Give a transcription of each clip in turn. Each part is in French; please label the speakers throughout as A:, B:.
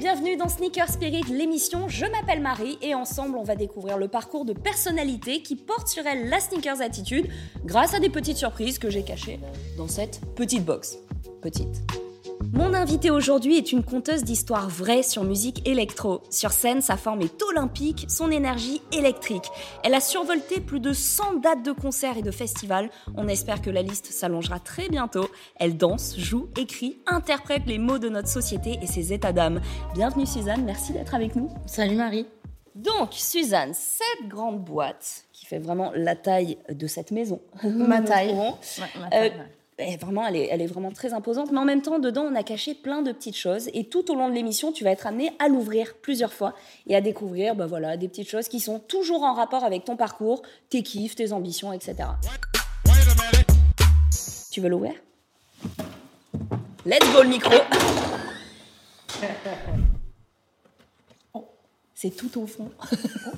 A: bienvenue dans Sneaker Spirit, l'émission. Je m'appelle Marie et ensemble on va découvrir le parcours de personnalités qui portent sur elles la sneakers attitude grâce à des petites surprises que j'ai cachées dans cette petite box. Petite. Mon invitée aujourd'hui est une conteuse d'histoires vraies sur musique électro. Sur scène, sa forme est olympique, son énergie électrique. Elle a survolté plus de 100 dates de concerts et de festivals. On espère que la liste s'allongera très bientôt. Elle danse, joue, écrit, interprète les mots de notre société et ses états d'âme. Bienvenue Suzanne, merci d'être avec nous.
B: Salut Marie.
A: Donc Suzanne, cette grande boîte qui fait vraiment la taille de cette maison.
B: Ma taille.
A: Ouais,
B: ma taille,
A: euh, vraiment, elle est, elle est vraiment très imposante. Mais en même temps, dedans, on a caché plein de petites choses. Et tout au long de l'émission, tu vas être amené à l'ouvrir plusieurs fois et à découvrir bah voilà, des petites choses qui sont toujours en rapport avec ton parcours, tes kiffs, tes ambitions, etc. Tu veux l'ouvrir? Let's go le micro Oh, C'est tout au fond.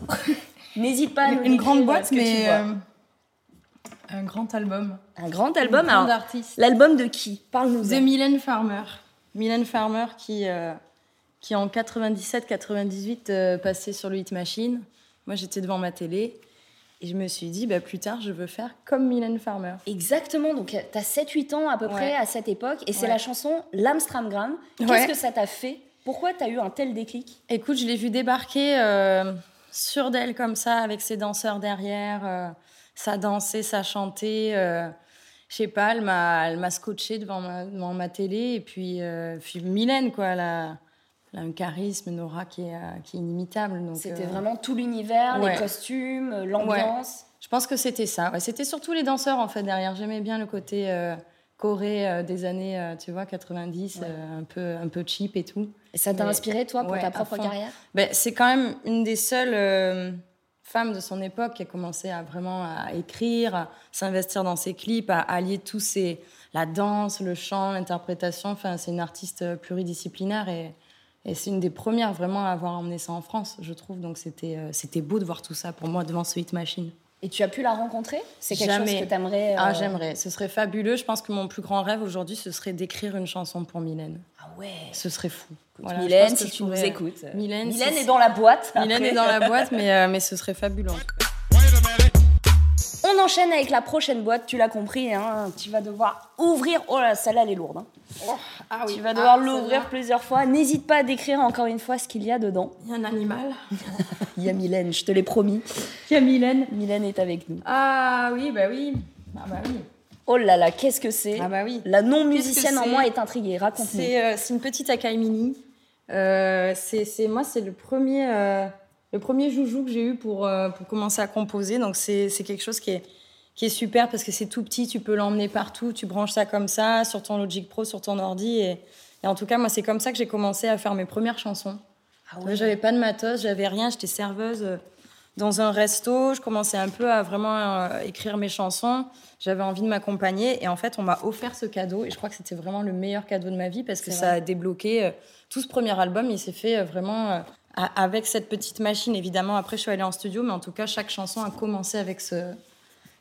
A: N'hésite pas à nous
B: Une grande boîte,
A: ce que tu
B: mais euh, un grand album.
A: Un grand album.
B: Une grande
A: alors,
B: artiste.
A: L'album de qui? Parle-nous.
B: De Mylène Farmer. Mylène Farmer qui, euh, qui en 97-98 euh, passait sur le Hit Machine. Moi, j'étais devant ma télé et je me suis dit, bah, plus tard, je veux faire comme Mylène Farmer.
A: Exactement, donc tu as 7-8 ans à peu près
B: Ouais.
A: à cette époque, et c'est
B: Ouais.
A: la chanson L'Amstramgram. Qu'est-ce
B: Ouais.
A: que ça t'a fait? Pourquoi tu as eu un tel déclic?
B: Écoute, je l'ai vu débarquer euh, sur d'elle comme ça, avec ses danseurs derrière. euh, ça dansait, ça chantait. euh, je sais pas, elle m'a, elle m'a scotché devant ma, devant ma télé. Et puis, euh, puis Mylène, quoi, elle a, elle a un charisme, une aura qui est, euh, qui est inimitable. donc,
A: C'était
B: euh,
A: vraiment tout l'univers, les costumes, l'ambiance.
B: Je pense que c'était ça. Ouais, c'était surtout les danseurs, en fait, derrière. J'aimais bien le côté Corée des années, tu vois, 90,
A: Ouais.
B: euh, un, peu, un peu cheap et tout.
A: Et ça t'a
B: Mais-
A: inspiré, toi, pour ta propre carrière?
B: Ben, c'est quand même une des seules femmes de son époque qui a commencé à vraiment à écrire, à s'investir dans ses clips, à allier tous ces la danse, le chant, l'interprétation. Enfin, c'est une artiste pluridisciplinaire et, et c'est une des premières vraiment à avoir emmené ça en France, je trouve. Donc c'était euh, c'était beau de voir tout ça pour moi devant ce hit machine.
A: Et tu as pu la rencontrer? C'est quelque
B: Jamais.
A: chose que t'aimerais. euh,
B: Ah, j'aimerais. Ce serait fabuleux. Je pense que mon plus grand rêve aujourd'hui, ce serait d'écrire une chanson pour Mylène.
A: Ah ouais.
B: Ce serait fou. Voilà, je
A: Mylène, si tu nous écoutes.
B: Mylène,
A: Mylène
B: si-
A: est dans la boîte.
B: Mylène
A: après.
B: est dans la boîte, mais, euh, mais ce serait fabuleux.
A: On enchaîne avec la prochaine boîte, tu l'as compris. Hein, tu vas devoir ouvrir. Oh là, celle-là, elle est lourde. hein.
B: Ah
A: Tu vas devoir l'ouvrir plusieurs fois. N'hésite pas à décrire encore une fois ce qu'il y a dedans.
B: Il y a un animal.
A: Il y a Mylène, je te l'ai promis.
B: Il y a Mylène.
A: Mylène est avec nous.
B: Ah oui, bah oui. Ah bah oui.
A: Oh là là, qu'est-ce que c'est
B: Ah bah oui.
A: La non-musicienne en moi est intriguée.
B: C'est euh, c'est une petite Akai Mini. Euh, c'est c'est- moi, c'est le premier, euh, le premier joujou que j'ai eu pour, euh, pour commencer à composer. Donc c'est quelque chose qui est, qui est super parce que c'est tout petit, tu peux l'emmener partout, tu branches ça comme ça sur ton Logic Pro, sur ton ordi. Et, et en tout cas, moi, c'est comme ça que j'ai commencé à faire mes premières chansons.
A: Ah
B: Moi, J'avais pas de matos, j'avais rien, j'étais serveuse euh, dans un resto. Je commençais un peu à vraiment euh, écrire mes chansons. J'avais envie de m'accompagner et en fait, on m'a offert ce cadeau et je crois que c'était vraiment le meilleur cadeau de ma vie parce que ça
A: vrai.
B: a débloqué euh, tout ce premier album. Il s'est fait euh, vraiment avec cette petite machine. Évidemment, après, je suis allée en studio, mais en tout cas, chaque chanson a commencé avec ce,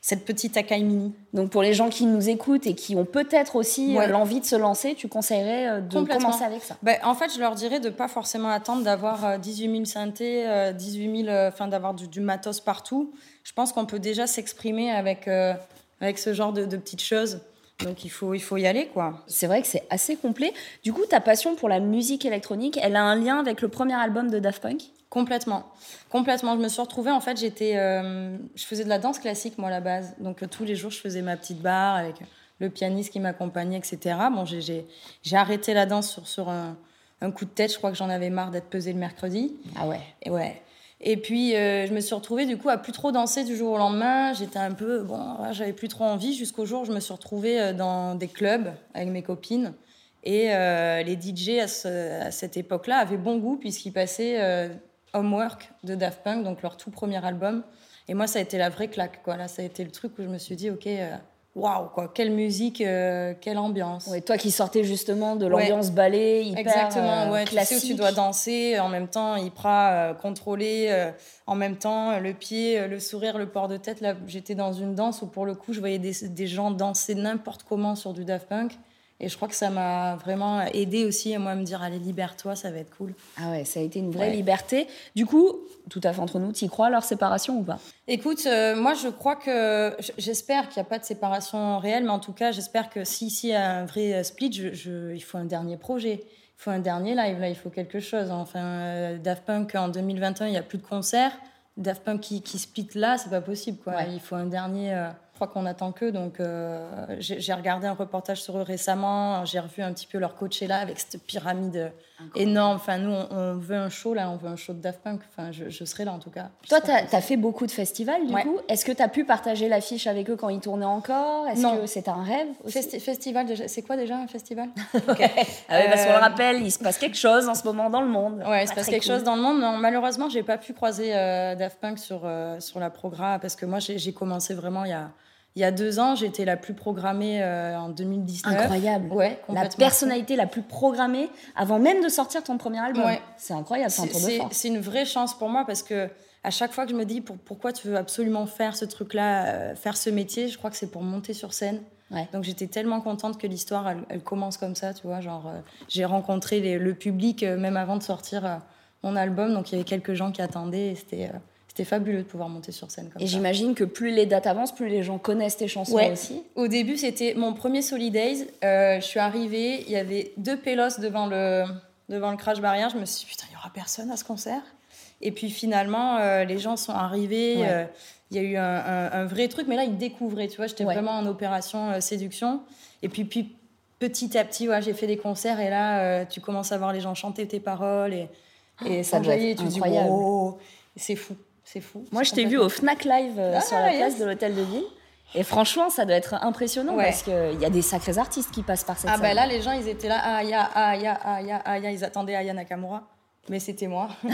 B: cette petite Akai Mini.
A: Donc pour les gens qui nous écoutent et qui ont peut-être aussi
B: Ouais.
A: euh, l'envie de se lancer, tu conseillerais euh, de commencer avec ça?
B: Ben, en fait, je leur dirais de pas forcément attendre d'avoir euh, 18 000 synthés, euh, 18 000, euh, enfin d'avoir du, du matos partout. Je pense qu'on peut déjà s'exprimer avec, euh, avec ce genre de, de petites choses. Donc il faut, il faut y aller, quoi.
A: C'est vrai que c'est assez complet. Du coup, ta passion pour la musique électronique, elle a un lien avec le premier album de Daft Punk?
B: Complètement. Complètement. Je me suis retrouvée, en fait, j'étais, euh, je faisais de la danse classique, moi, à la base. Donc, euh, tous les jours, je faisais ma petite barre avec le pianiste qui m'accompagnait, etc. Bon, j'ai- j'ai j'ai arrêté la danse sur, sur un, un coup de tête. Je crois que j'en avais marre d'être pesée le mercredi.
A: Ah ouais.
B: Et ouais. Et puis, euh, je me suis retrouvée, du coup, à plus trop danser du jour au lendemain. J'étais un peu, bon, j'avais plus trop envie, jusqu'au jour où je me suis retrouvée euh, dans des clubs avec mes copines. Et euh, les DJ à, ce- à cette époque-là avaient bon goût, puisqu'ils passaient euh, Homework de Daft Punk, donc leur tout premier album. Et moi, ça a été la vraie claque. Là, ça a été le truc où je me suis dit, OK, waouh, quoi, quelle musique, euh, quelle ambiance.
A: Ouais, toi qui sortais justement de
B: Ouais.
A: l'ambiance ballet, hyper
B: Exactement,
A: euh,
B: ouais, tu sais
A: classique.
B: où tu dois danser, en même temps hyper euh, contrôlé, euh, en même temps euh, le pied, le sourire, le port de tête. Là, j'étais dans une danse où pour le coup, je voyais des, des gens danser n'importe comment sur du Daft Punk. Et je crois que ça m'a vraiment aidé aussi à moi me dire allez libère-toi, ça va être cool.
A: Ah ouais, ça a été une vraie liberté. Du coup, tout à fait entre nous, tu y crois à leur séparation ou pas?
B: Écoute, euh, moi je crois que j'espère qu'il n'y a pas de séparation réelle, mais en tout cas j'espère que si si y a un vrai euh, split, je, il faut un dernier projet. Il faut un dernier live, là, il faut quelque chose. Enfin, euh, Daft Punk en 2021, il n'y a plus de concerts. Daft Punk qui, qui split là, c'est pas possible. Quoi. Il faut un dernier crois qu'on attend que. Donc, euh, j'ai regardé un reportage sur eux récemment. J'ai revu un petit peu leur coach là avec cette pyramide énorme. Enfin, nous, on, veut un show là, on veut un show de Daft Punk. Enfin, je, serai là en tout cas.
A: Toi, tu as, fait beaucoup de festivals du coup. Est-ce que tu as pu partager l'affiche avec eux quand ils tournaient encore? Est-ce que c'était un rêve
B: Festival, c'est quoi déjà un festival?
A: Ah Parce qu'on le euh, rappelle, il se passe quelque chose en ce moment dans le monde.
B: Ouais, il se passe quelque chose dans le monde. Non, malheureusement, j'ai pas pu croiser euh, Daft Punk sur, sur la programme parce que moi, j'ai commencé vraiment il y a il y a deux ans, j'étais la plus programmée euh, en 2019.
A: Incroyable.
B: Ouais,
A: la personnalité la plus programmée avant même de sortir ton premier album. C'est incroyable, c'est
B: C'est une vraie chance pour moi parce que à chaque fois que je me dis pourquoi tu veux absolument faire ce truc-là, euh, faire ce métier, je crois que c'est pour monter sur scène. Donc j'étais tellement contente que l'histoire elle, commence comme ça, tu vois, genre euh, j'ai rencontré le public même avant de sortir mon album, donc il y avait quelques gens qui attendaient et c'était c'était fabuleux de pouvoir monter sur scène comme
A: et ça. Et j'imagine que plus les dates avancent, plus les gens connaissent tes chansons aussi.
B: Au début, c'était mon premier Solidays. Euh, je suis arrivée, il y avait deux pélos devant le, devant le crash barrière. Je me suis dit, putain, il n'y aura personne à ce concert. Et puis finalement, euh, les gens sont arrivés. Euh, il y a eu un, vrai truc, mais là, ils découvraient. Tu vois, j'étais vraiment en opération séduction. Et puis, puis petit à petit, ouais, j'ai fait des concerts et là, tu commences à voir les gens chanter tes paroles et, et oh, ça jaillit. Tu dis, oh, c'est fou. C'est fou.
A: Moi, je t'ai vu au Fnac Live euh, ah, sur la place de l'hôtel de ville. Et franchement, ça doit être impressionnant parce qu'il y a des sacrés artistes qui passent par cette
B: ah. Ah, ben là, les gens, ils étaient là, Aya, Aya, Aya, Aya, ils attendaient Aya Nakamura. Mais c'était moi.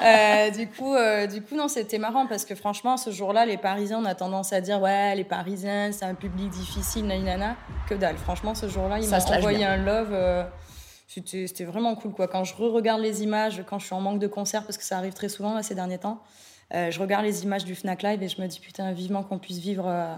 B: Euh, du, coup, euh, du coup, non, c'était marrant parce que franchement, ce jour-là, les Parisiens, on a tendance à dire Ouais, les Parisiens, c'est un public difficile, nanana. Que dalle. Franchement, ce jour-là, ils m'ont envoyé un love. c'était vraiment cool, quoi. Quand je re-regarde les images, quand je suis en manque de concert, parce que ça arrive très souvent ces derniers temps, euh, je regarde les images du Fnac Live et je me dis putain, vivement qu'on puisse vivre euh,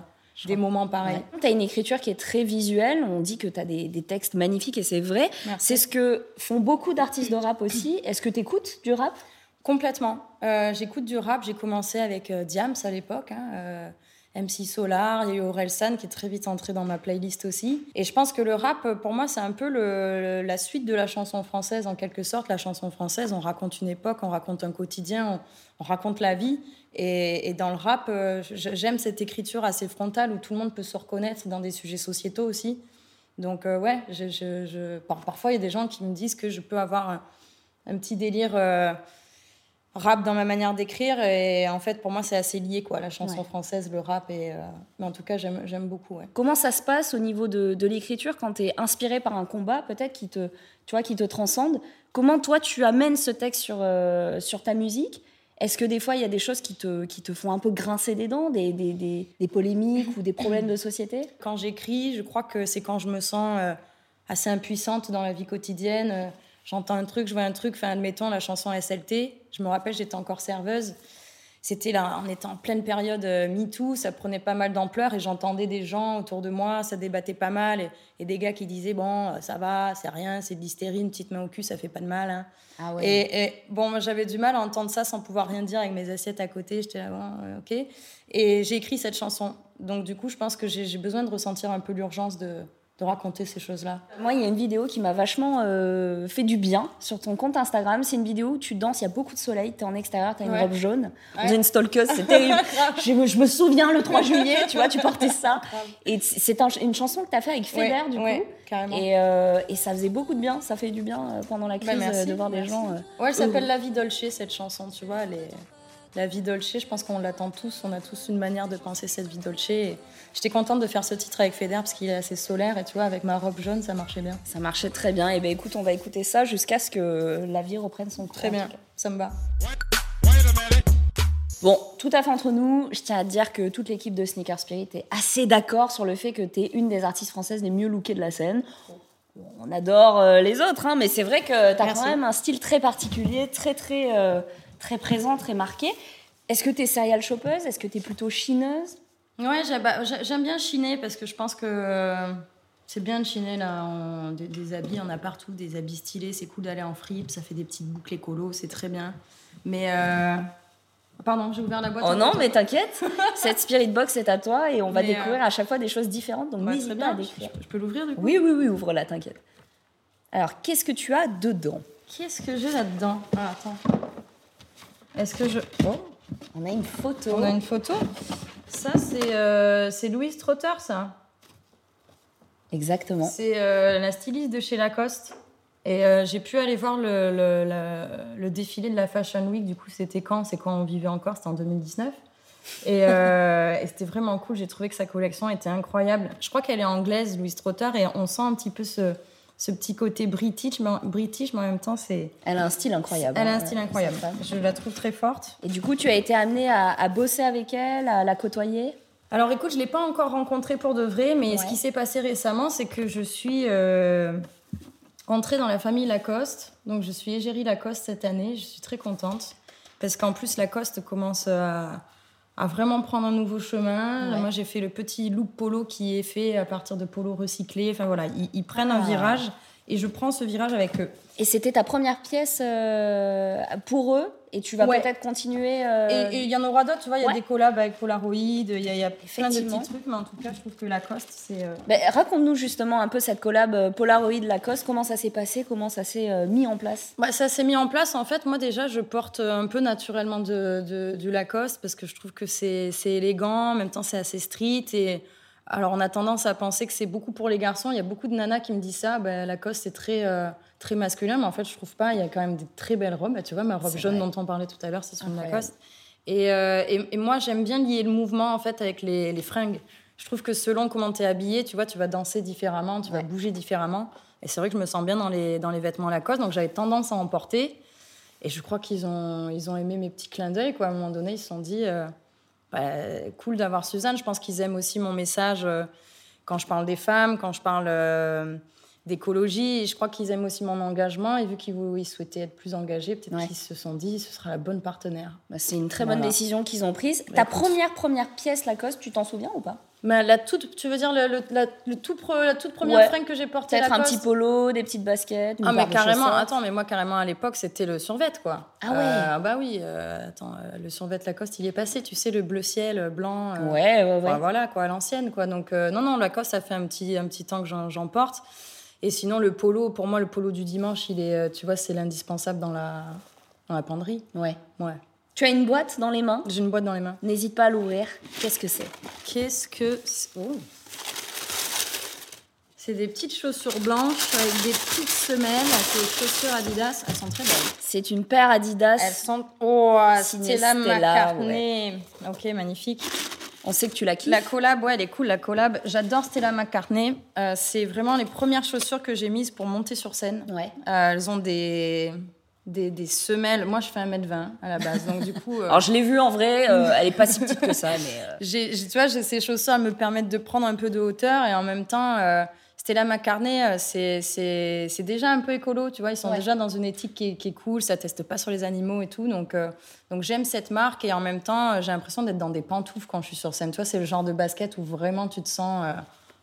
B: des moments pareils.
A: Tu as une écriture qui est très visuelle. On dit que tu as des, textes magnifiques et c'est vrai. C'est ce que font beaucoup d'artistes de rap aussi. Est-ce que tu écoutes du rap?
B: Complètement. Euh, j'écoute du rap. J'ai commencé avec Diams à l'époque. Hein, MC Solar, il y a eu Orelsan qui est très vite entré dans ma playlist aussi. Et je pense que le rap, pour moi, c'est un peu la suite de la chanson française en quelque sorte. La chanson française, on raconte une époque, on raconte un quotidien, on, raconte la vie. Et, dans le rap, euh, j'aime cette écriture assez frontale où tout le monde peut se reconnaître dans des sujets sociétaux aussi. Donc euh, ouais, je, parfois il y a des gens qui me disent que je peux avoir un, petit délire. Euh, rap dans ma manière d'écrire et en fait pour moi c'est assez lié quoi la chanson française le rap et euh, mais en tout cas j'aime beaucoup
A: comment ça se passe au niveau de, de l'écriture quand tu es inspiré par un combat peut-être qui te tu vois qui te transcende? Comment toi tu amènes ce texte sur euh, sur ta musique? Est-ce que des fois il y a des choses qui te, qui te font un peu grincer des dents des, des, des, polémiques ou des problèmes de société?
B: Quand j'écris je crois que c'est quand je me sens euh, assez impuissante dans la vie quotidienne j'entends un truc, je vois un truc, enfin, admettons la chanson SLT, je me rappelle, j'étais encore serveuse. C'était là, on était en pleine période euh, MeToo, ça prenait pas mal d'ampleur et j'entendais des gens autour de moi, ça débattait pas mal et, des gars qui disaient Bon, euh, ça va, c'est rien, c'est de l'hystérie, une petite main au cul, ça fait pas de mal. Hein. Ah et, bon, j'avais du mal à entendre ça sans pouvoir rien dire avec mes assiettes à côté. J'étais là, bon, euh, ok. Et j'ai écrit cette chanson. Donc, du coup, je pense que j'ai besoin de ressentir un peu l'urgence de, de raconter ces choses-là.
A: Moi, il y a une vidéo qui m'a vachement euh, fait du bien sur ton compte Instagram. C'est une vidéo où tu danses, il y a beaucoup de soleil, tu es en extérieur, tu as une robe jaune. On dirait une stalkeuse, c'est terrible. je, me souviens le 3 juillet, tu vois, tu portais ça. Et c'est une chanson que tu as fait avec Feder, du coup.
B: Carrément.
A: Et, euh, et, ça faisait beaucoup de bien, ça fait du bien euh, pendant la bah, crise de voir des gens.
B: ouais, elle s'appelle La vie Dolce, cette chanson, tu vois. Elle est la vie dolce, je pense qu'on l'attend tous, on a tous une manière de penser cette vie dolce. J'étais contente de faire ce titre avec Feder parce qu'il est assez solaire et tu vois, avec ma robe jaune, ça marchait bien.
A: Ça marchait très bien. Et ben écoute, on va écouter ça jusqu'à ce que la vie reprenne son cours.
B: Très bien, ça me va.
A: Bon, tout à fait entre nous, je tiens à dire que toute l'équipe de Sneaker Spirit est assez d'accord sur le fait que tu es une des artistes françaises les mieux lookées de la scène. On adore euh, les autres, hein, mais c'est vrai que tu as quand même un style très particulier, très très euh, très présent, très marqué. Est-ce que tu es serial shoppeuse Est-ce que tu es plutôt chineuse?
B: Ouais, j'aime bien chiner parce que je pense que euh, C'est bien de chiner là, des, des habits, on a partout, des habits stylés, c'est cool d'aller en fripe, ça fait des petites boucles écolo, c'est très bien. Mais euh... pardon, j'ai ouvert la boîte.
A: Oh non, mais t'inquiète, cette Spirit Box est à toi et on va
B: Mais, euh,
A: découvrir à chaque fois des choses différentes, donc
B: Bah,
A: n'hésite pas à.
B: Je, je peux l'ouvrir du coup?
A: Oui, oui, oui, ouvre-la, t'inquiète. Alors, qu'est-ce que tu as dedans?
B: Qu'est-ce que j'ai là-dedans? Ah attends. Est-ce que je oh,
A: On a une photo.
B: on a une photo Ça c'est euh, Louise Trotter ça.
A: Exactement.
B: C'est euh, la styliste de chez Lacoste. Et euh, j'ai pu aller voir le, le- le- le défilé de la Fashion Week. Du coup, c'était quand? C'est quand on vivait encore, c'était en 2019. Et, euh, et c'était vraiment cool. J'ai trouvé que sa collection était incroyable. Je crois qu'elle est anglaise, Louise Trotter, et on sent un petit peu ce, ce petit côté british, mais, en- british, mais en même temps, c'est.
A: Elle a un style incroyable.
B: Elle a un
A: hein,
B: style incroyable. Je la trouve très forte.
A: Et du coup, tu as été amenée à, à bosser avec elle, à la côtoyer?
B: Alors écoute, je ne l'ai pas encore rencontrée pour de vrai, mais
A: Ouais.
B: ce qui s'est passé récemment, c'est que je suis euh, entrée dans la famille Lacoste. Donc je suis égérie Lacoste cette année, je suis très contente. Parce qu'en plus, Lacoste commence à, à vraiment prendre un nouveau chemin.
A: Ouais.
B: Moi, j'ai fait le petit look polo qui est fait à partir de polo recyclé. Enfin voilà, ils, ils prennent un
A: Ah.
B: virage et je prends ce virage avec eux.
A: Et c'était ta première pièce euh, pour eux et tu vas
B: Ouais.
A: peut-être continuer. euh,
B: Et il y en aura d'autres, tu vois, il y a
A: Ouais.
B: des collabs avec Polaroid, il y a, y a plein de petits trucs, mais en tout cas, je trouve que Lacoste, c'est... euh,
A: Ben, Raconte-nous justement un peu cette collab euh, Polaroid Lacoste, comment ça s'est passé, comment ça s'est mis en place?
B: Bah, ça s'est mis en place. En fait, moi, déjà, je porte un peu naturellement de, de- du Lacoste parce que je trouve que c'est c'est élégant. En même temps, c'est assez street. Et alors, on a tendance à penser que c'est beaucoup pour les garçons. Il y a beaucoup de nanas qui me disent ça. Bah, Lacoste, c'est très, euh, très masculin. Mais en fait, je trouve pas. Il y a quand même des très belles robes. Bah, tu vois, ma robe jaune
A: vrai.
B: dont on parlait tout à l'heure, c'est sur. Lacoste. Et, euh, et, et moi, j'aime bien lier le mouvement, en fait, avec les, les fringues. Je trouve que selon comment tu es habillé, tu vois, tu vas danser différemment, tu
A: Ouais.
B: vas bouger différemment. Et c'est vrai que je me sens bien dans les, dans les vêtements Lacoste, donc j'avais tendance à en porter. Et je crois qu'ils ont, ils ont aimé mes petits clins d'œil. Quoi. À un moment donné, ils se sont dit, euh, bah, cool d'avoir Suzanne. Je pense qu'ils aiment aussi mon message euh, quand je parle des femmes, quand je parle euh, d'écologie. Je crois qu'ils aiment aussi mon engagement. Et vu qu'ils souhaitaient être plus engagés, peut-être
A: Ouais.
B: qu'ils se sont dit, ce sera la bonne partenaire.
A: Ben, C'est une très bonne décision qu'ils ont prise.
B: Bah,
A: Ta
B: écoute.
A: première première pièce Lacoste, tu t'en souviens ou pas?
B: Mais la toute, tu veux dire le, le- la, le tout pre- la toute première
A: Ouais.
B: fringue que j'ai portée
A: Peut-être un petit polo, des petites baskets. une
B: Ah mais carrément, attends, mais moi carrément à l'époque c'était le survêt quoi.
A: Ah ouais.
B: Euh, bah oui, euh, attends, euh, le survêt Lacoste il est passé, tu sais le bleu ciel euh, blanc.
A: Ouais, ouais, ouais.
B: voilà quoi, à l'ancienne quoi. Donc non non Lacoste ça fait un petit un petit temps que j'en porte. Et sinon le polo, pour moi le polo du dimanche il est, euh, tu vois c'est l'indispensable dans la dans la penderie.
A: Ouais.
B: Ouais.
A: Tu as une boîte dans les mains?
B: J'ai une boîte dans les mains.
A: N'hésite pas à l'ouvrir. Qu'est-ce que c'est?
B: Qu'est-ce que c'est? Oh. C'est des petites chaussures blanches avec des petites semelles, c'est des chaussures Adidas, elles sont très belles.
A: C'est une paire Adidas.
B: Elles sont. Oh, Stella McCartney. Ok, magnifique.
A: On sait que tu la kiffes.
B: La collab, ouais, elle est cool, la collab. J'adore Stella McCartney. Euh, c'est vraiment les premières chaussures que j'ai mises pour monter sur scène.
A: Ouais.
B: Euh, elles ont des, des, des semelles. Moi, je fais 1m20 à la base. Donc, du coup. euh,
A: Alors je l'ai vue en vrai, elle est pas si petite que ça, mais
B: j'ai, tu vois, j'ai ces chaussures à me permettre de prendre un peu de hauteur et en même temps, Stella McCartney, euh, c'est, déjà un peu écolo, tu vois. Ils sont
A: Ouais.
B: déjà dans une éthique qui est, qui est cool, ça teste pas sur les animaux et tout. Donc, euh, donc j'aime cette marque et en même temps, euh, j'ai l'impression d'être dans des pantoufles quand je suis sur scène. Tu vois, c'est le genre de basket où vraiment tu te sens. euh,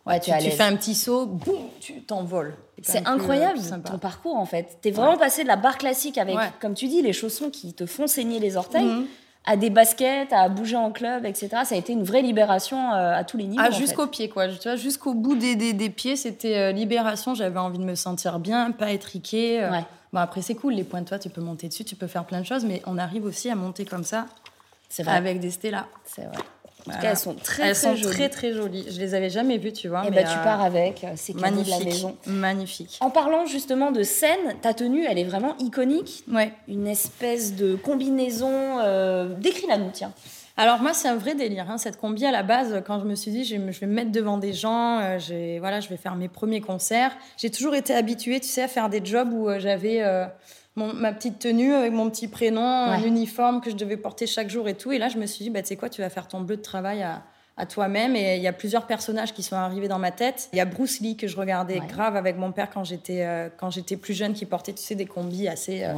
A: Ouais,
B: tu, tu fais un petit saut, boum, tu t'envoles.
A: c'est
B: plus, euh,
A: incroyable
B: plus
A: ton parcours en fait. T'es vraiment passé de la barre classique avec, comme tu dis, les chaussons qui te font saigner les orteils,
B: Mhm.
A: À des baskets, à bouger en club, etc. Ça a été une vraie libération euh, à tous les niveaux.
B: Ah,
A: en fait.
B: jusqu'au pied, quoi. Tu vois, jusqu'au bout des, des, des pieds, c'était euh, libération. J'avais envie de me sentir bien, pas étriquée. euh.
A: Ouais.
B: Bon, après, c'est cool, les points de toi, tu peux monter dessus, tu peux faire plein de choses, mais on arrive aussi à monter comme ça,
A: C'est vrai.
B: avec des Stellas.
A: C'est vrai. En tout cas, elles sont très
B: Elles
A: très
B: sont
A: jolies.
B: très, très jolies. Je les avais jamais vues, tu vois.
A: Et
B: mais,
A: bah, tu
B: euh,
A: pars avec, euh, c'est cadeau de la maison.
B: Magnifique.
A: En parlant justement de scène, ta tenue, elle est vraiment iconique.
B: Ouais.
A: Une espèce de combinaison. Euh... Décris-la nous, tiens.
B: Alors moi, c'est un vrai délire, hein, cette combi à la base. Quand je me suis dit, je vais me, mettre devant des gens, euh, j'ai- voilà, je vais faire mes premiers concerts. J'ai toujours été habituée, tu sais, à faire des jobs où euh, j'avais mon- ma petite tenue avec mon petit prénom, un
A: Ouais.
B: uniforme que je devais porter chaque jour et tout. Et là, je me suis dit, bah, tu sais quoi, tu vas faire ton bleu de travail à, à toi-même. Et il y a plusieurs personnages qui sont arrivés dans ma tête. Il y a Bruce Lee que je regardais grave avec mon père quand j'étais euh, quand j'étais plus jeune, qui portait tu sais des combis assez euh,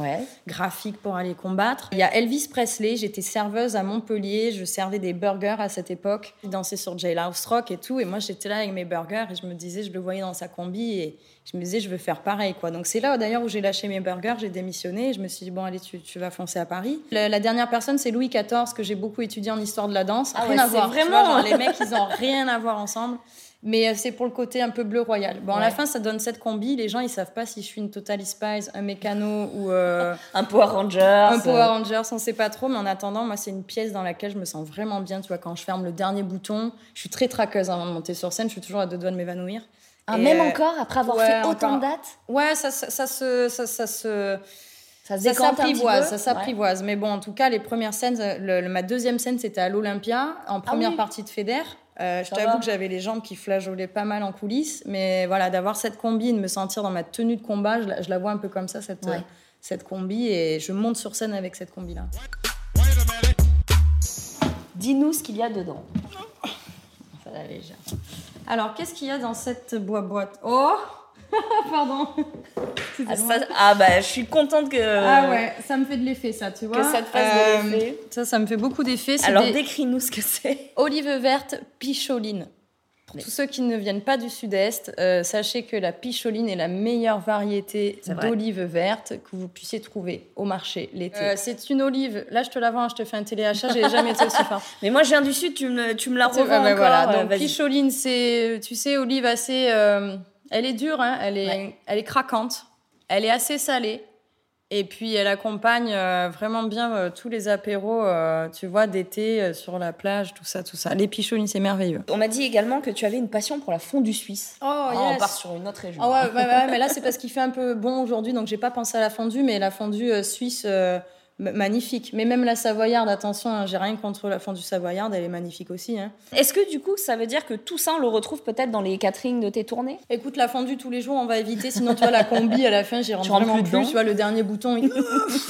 B: graphiques pour aller combattre. Il y a Elvis Presley. J'étais serveuse à Montpellier. Je servais des burgers à cette époque. Je dansais sur Jailhouse Rock et tout. Et moi j'étais là avec mes burgers et je me disais, je le voyais dans sa combi et je me disais, je veux faire pareil. quoi. Donc c'est là d'ailleurs où j'ai lâché mes burgers, j'ai démissionné. Et je me suis dit, bon, allez, tu, tu vas foncer à Paris. La, dernière personne, c'est Louis XIV, que j'ai beaucoup étudié en histoire de la danse.
A: Ah rien à voir. Vraiment...
B: les mecs, ils ont rien à voir ensemble. Mais euh, c'est pour le côté un peu bleu royal. Bon, à la fin, ça donne cette combi. Les gens, ils savent pas si je suis une Total Spice, un mécano ou. Euh,
A: un Power Rangers.
B: Un Power Rangers, on sait pas trop. Mais en attendant, moi, c'est une pièce dans laquelle je me sens vraiment bien. Tu vois, quand je ferme le dernier bouton, je suis très traqueuse avant de monter sur scène. Je suis toujours à deux doigts de m'évanouir.
A: Ah, même euh, encore, après avoir fait autant de dates
B: Ouais, ça, ça, ça, se. Ça, ça se ça s'apprivoise, ça s'apprivoise. Mais bon, en tout cas, les premières scènes, le, ma deuxième scène, c'était à l'Olympia, en ah première partie de Feder. Euh, je t'avoue que j'avais les jambes qui flageolaient pas mal en coulisses, mais voilà, d'avoir cette combi, de me sentir dans ma tenue de combat, je la, vois un peu comme ça, cette, cette combi, et je monte sur scène avec cette combi-là.
A: Dis-nous ce qu'il y a dedans.
B: Ça la légère. Alors, qu'est-ce qu'il y a dans cette boîte? Oh Pardon.
A: Ah, ah, bah je suis contente que.
B: Ah ouais, ça me fait de l'effet ça, tu vois.
A: Que ça te fasse de l'effet.
B: Ça, ça me fait beaucoup d'effet.
A: Alors décris-nous ce que c'est.
B: Olive verte picholine. Pour tous ceux qui ne viennent pas du sud-est, euh, sachez que la picholine est la meilleure variété d'olive verte que vous puissiez trouver au marché l'été. Euh, c'est une olive, là je te la vends, je te fais un téléachat, j'ai jamais été aussi fort.
A: Mais moi je viens du sud, tu me, tu me la revends
B: bah,
A: encore.
B: Voilà. Donc picholine, c'est, tu sais, olive assez... Euh, elle est dure, hein, elle, est, elle est craquante, elle est assez salée. Et puis elle accompagne euh, vraiment bien euh, tous les apéros, euh, tu vois, d'été sur la plage, tout ça, tout ça. Les pichonis, c'est merveilleux.
A: On m'a dit également que tu avais une passion pour la fondue suisse.
B: Oh, ah,
A: On part sur une autre région.
B: Oh, ouais, ouais, mais là c'est parce qu'il fait un peu bon aujourd'hui, donc j'ai pas pensé à la fondue, mais la fondue suisse magnifique. Mais même la savoyarde, attention, hein, j'ai rien contre la fondue savoyarde, elle est magnifique aussi. Hein.
A: Est-ce que du coup, ça veut dire que tout ça, on le retrouve peut-être dans les catering de tes tournées?
B: Écoute, la fondue tous les jours, on va éviter. Sinon, tu vois, la combi, à la fin, j'y rentre vraiment plus. Tu vois, le dernier bouton, il,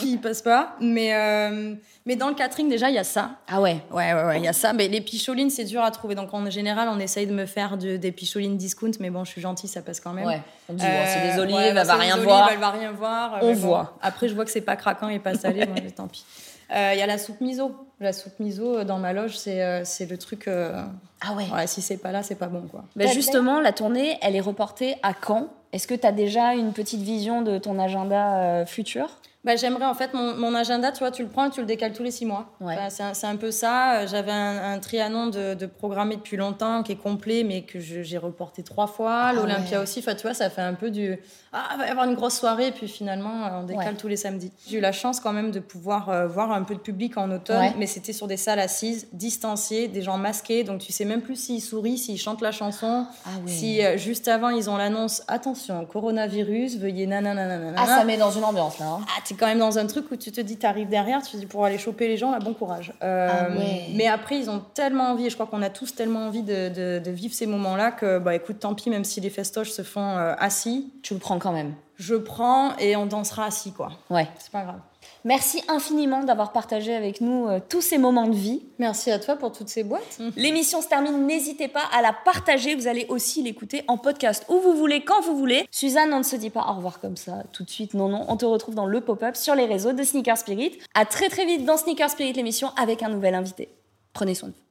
B: il passe pas. Mais, euh, mais dans le catering, déjà, il y a ça.
A: Ah ouais
B: Ouais, ouais, ouais, il y a ça. Mais les picholines, c'est dur à trouver. Donc, en général, on essaye de me faire des picholines discount. Mais bon, je suis gentille, ça passe quand même.
A: Ouais. On dit, c'est des olives, elle va rien voir.
B: Elle va rien voir.
A: On voit.
B: Après, je vois que c'est pas craquant et pas salé. bon, tant pis. Il euh, y a la soupe miso. La soupe miso euh, dans ma loge, c'est euh, c'est le truc.
A: ah ouais.
B: ouais si c'est pas là, c'est pas bon quoi.
A: Bah justement, la tournée, elle est reportée à quand? Est-ce que tu as déjà une petite vision de ton agenda futur?
B: Bah, J'aimerais en fait mon, mon, agenda, tu vois, tu le prends et tu le décales tous les six mois. Ouais. c'est un, un, peu ça. J'avais un, un, trianon de, de programmé depuis longtemps qui est complet, mais que j'ai reporté trois fois. Ah L'Olympia aussi. Enfin, tu vois, ça fait un peu du. Ah, il va y avoir une grosse soirée, et puis finalement, on décale tous les samedis. J'ai eu la chance quand même de pouvoir euh, voir un peu de public en automne, mais c'était sur des salles assises, distanciées, des gens masqués, donc tu sais même plus s'ils sourient, s'ils chantent la chanson, ah si euh, juste avant ils ont l'annonce attention, coronavirus, veuillez nanana.
A: Ah, ça met dans une ambiance là. Hein.
B: Ah, quand même dans un truc où tu te dis, tu arrives derrière, tu te dis pour aller choper les gens, là, bon courage. Euh, ah mais après, ils ont tellement envie, et je crois qu'on a tous tellement envie de, de, vivre ces moments-là que, bah écoute, tant pis, même si les festoches se font euh, assis.
A: Tu le prends quand même.
B: Je prends et on dansera assis, quoi.
A: Ouais.
B: C'est pas grave.
A: Merci infiniment d'avoir partagé avec nous euh, tous ces moments de vie.
B: Merci à toi pour toutes ces boîtes.
A: L'émission se termine, n'hésitez pas à la partager. Vous allez aussi l'écouter en podcast où vous voulez, quand vous voulez. Suzanne, on ne se dit pas au revoir comme ça tout de suite. Non, non, on te retrouve dans le pop-up sur les réseaux de Sneaker Spirit. À très très vite dans Sneaker Spirit, l'émission avec un nouvel invité. Prenez soin de vous.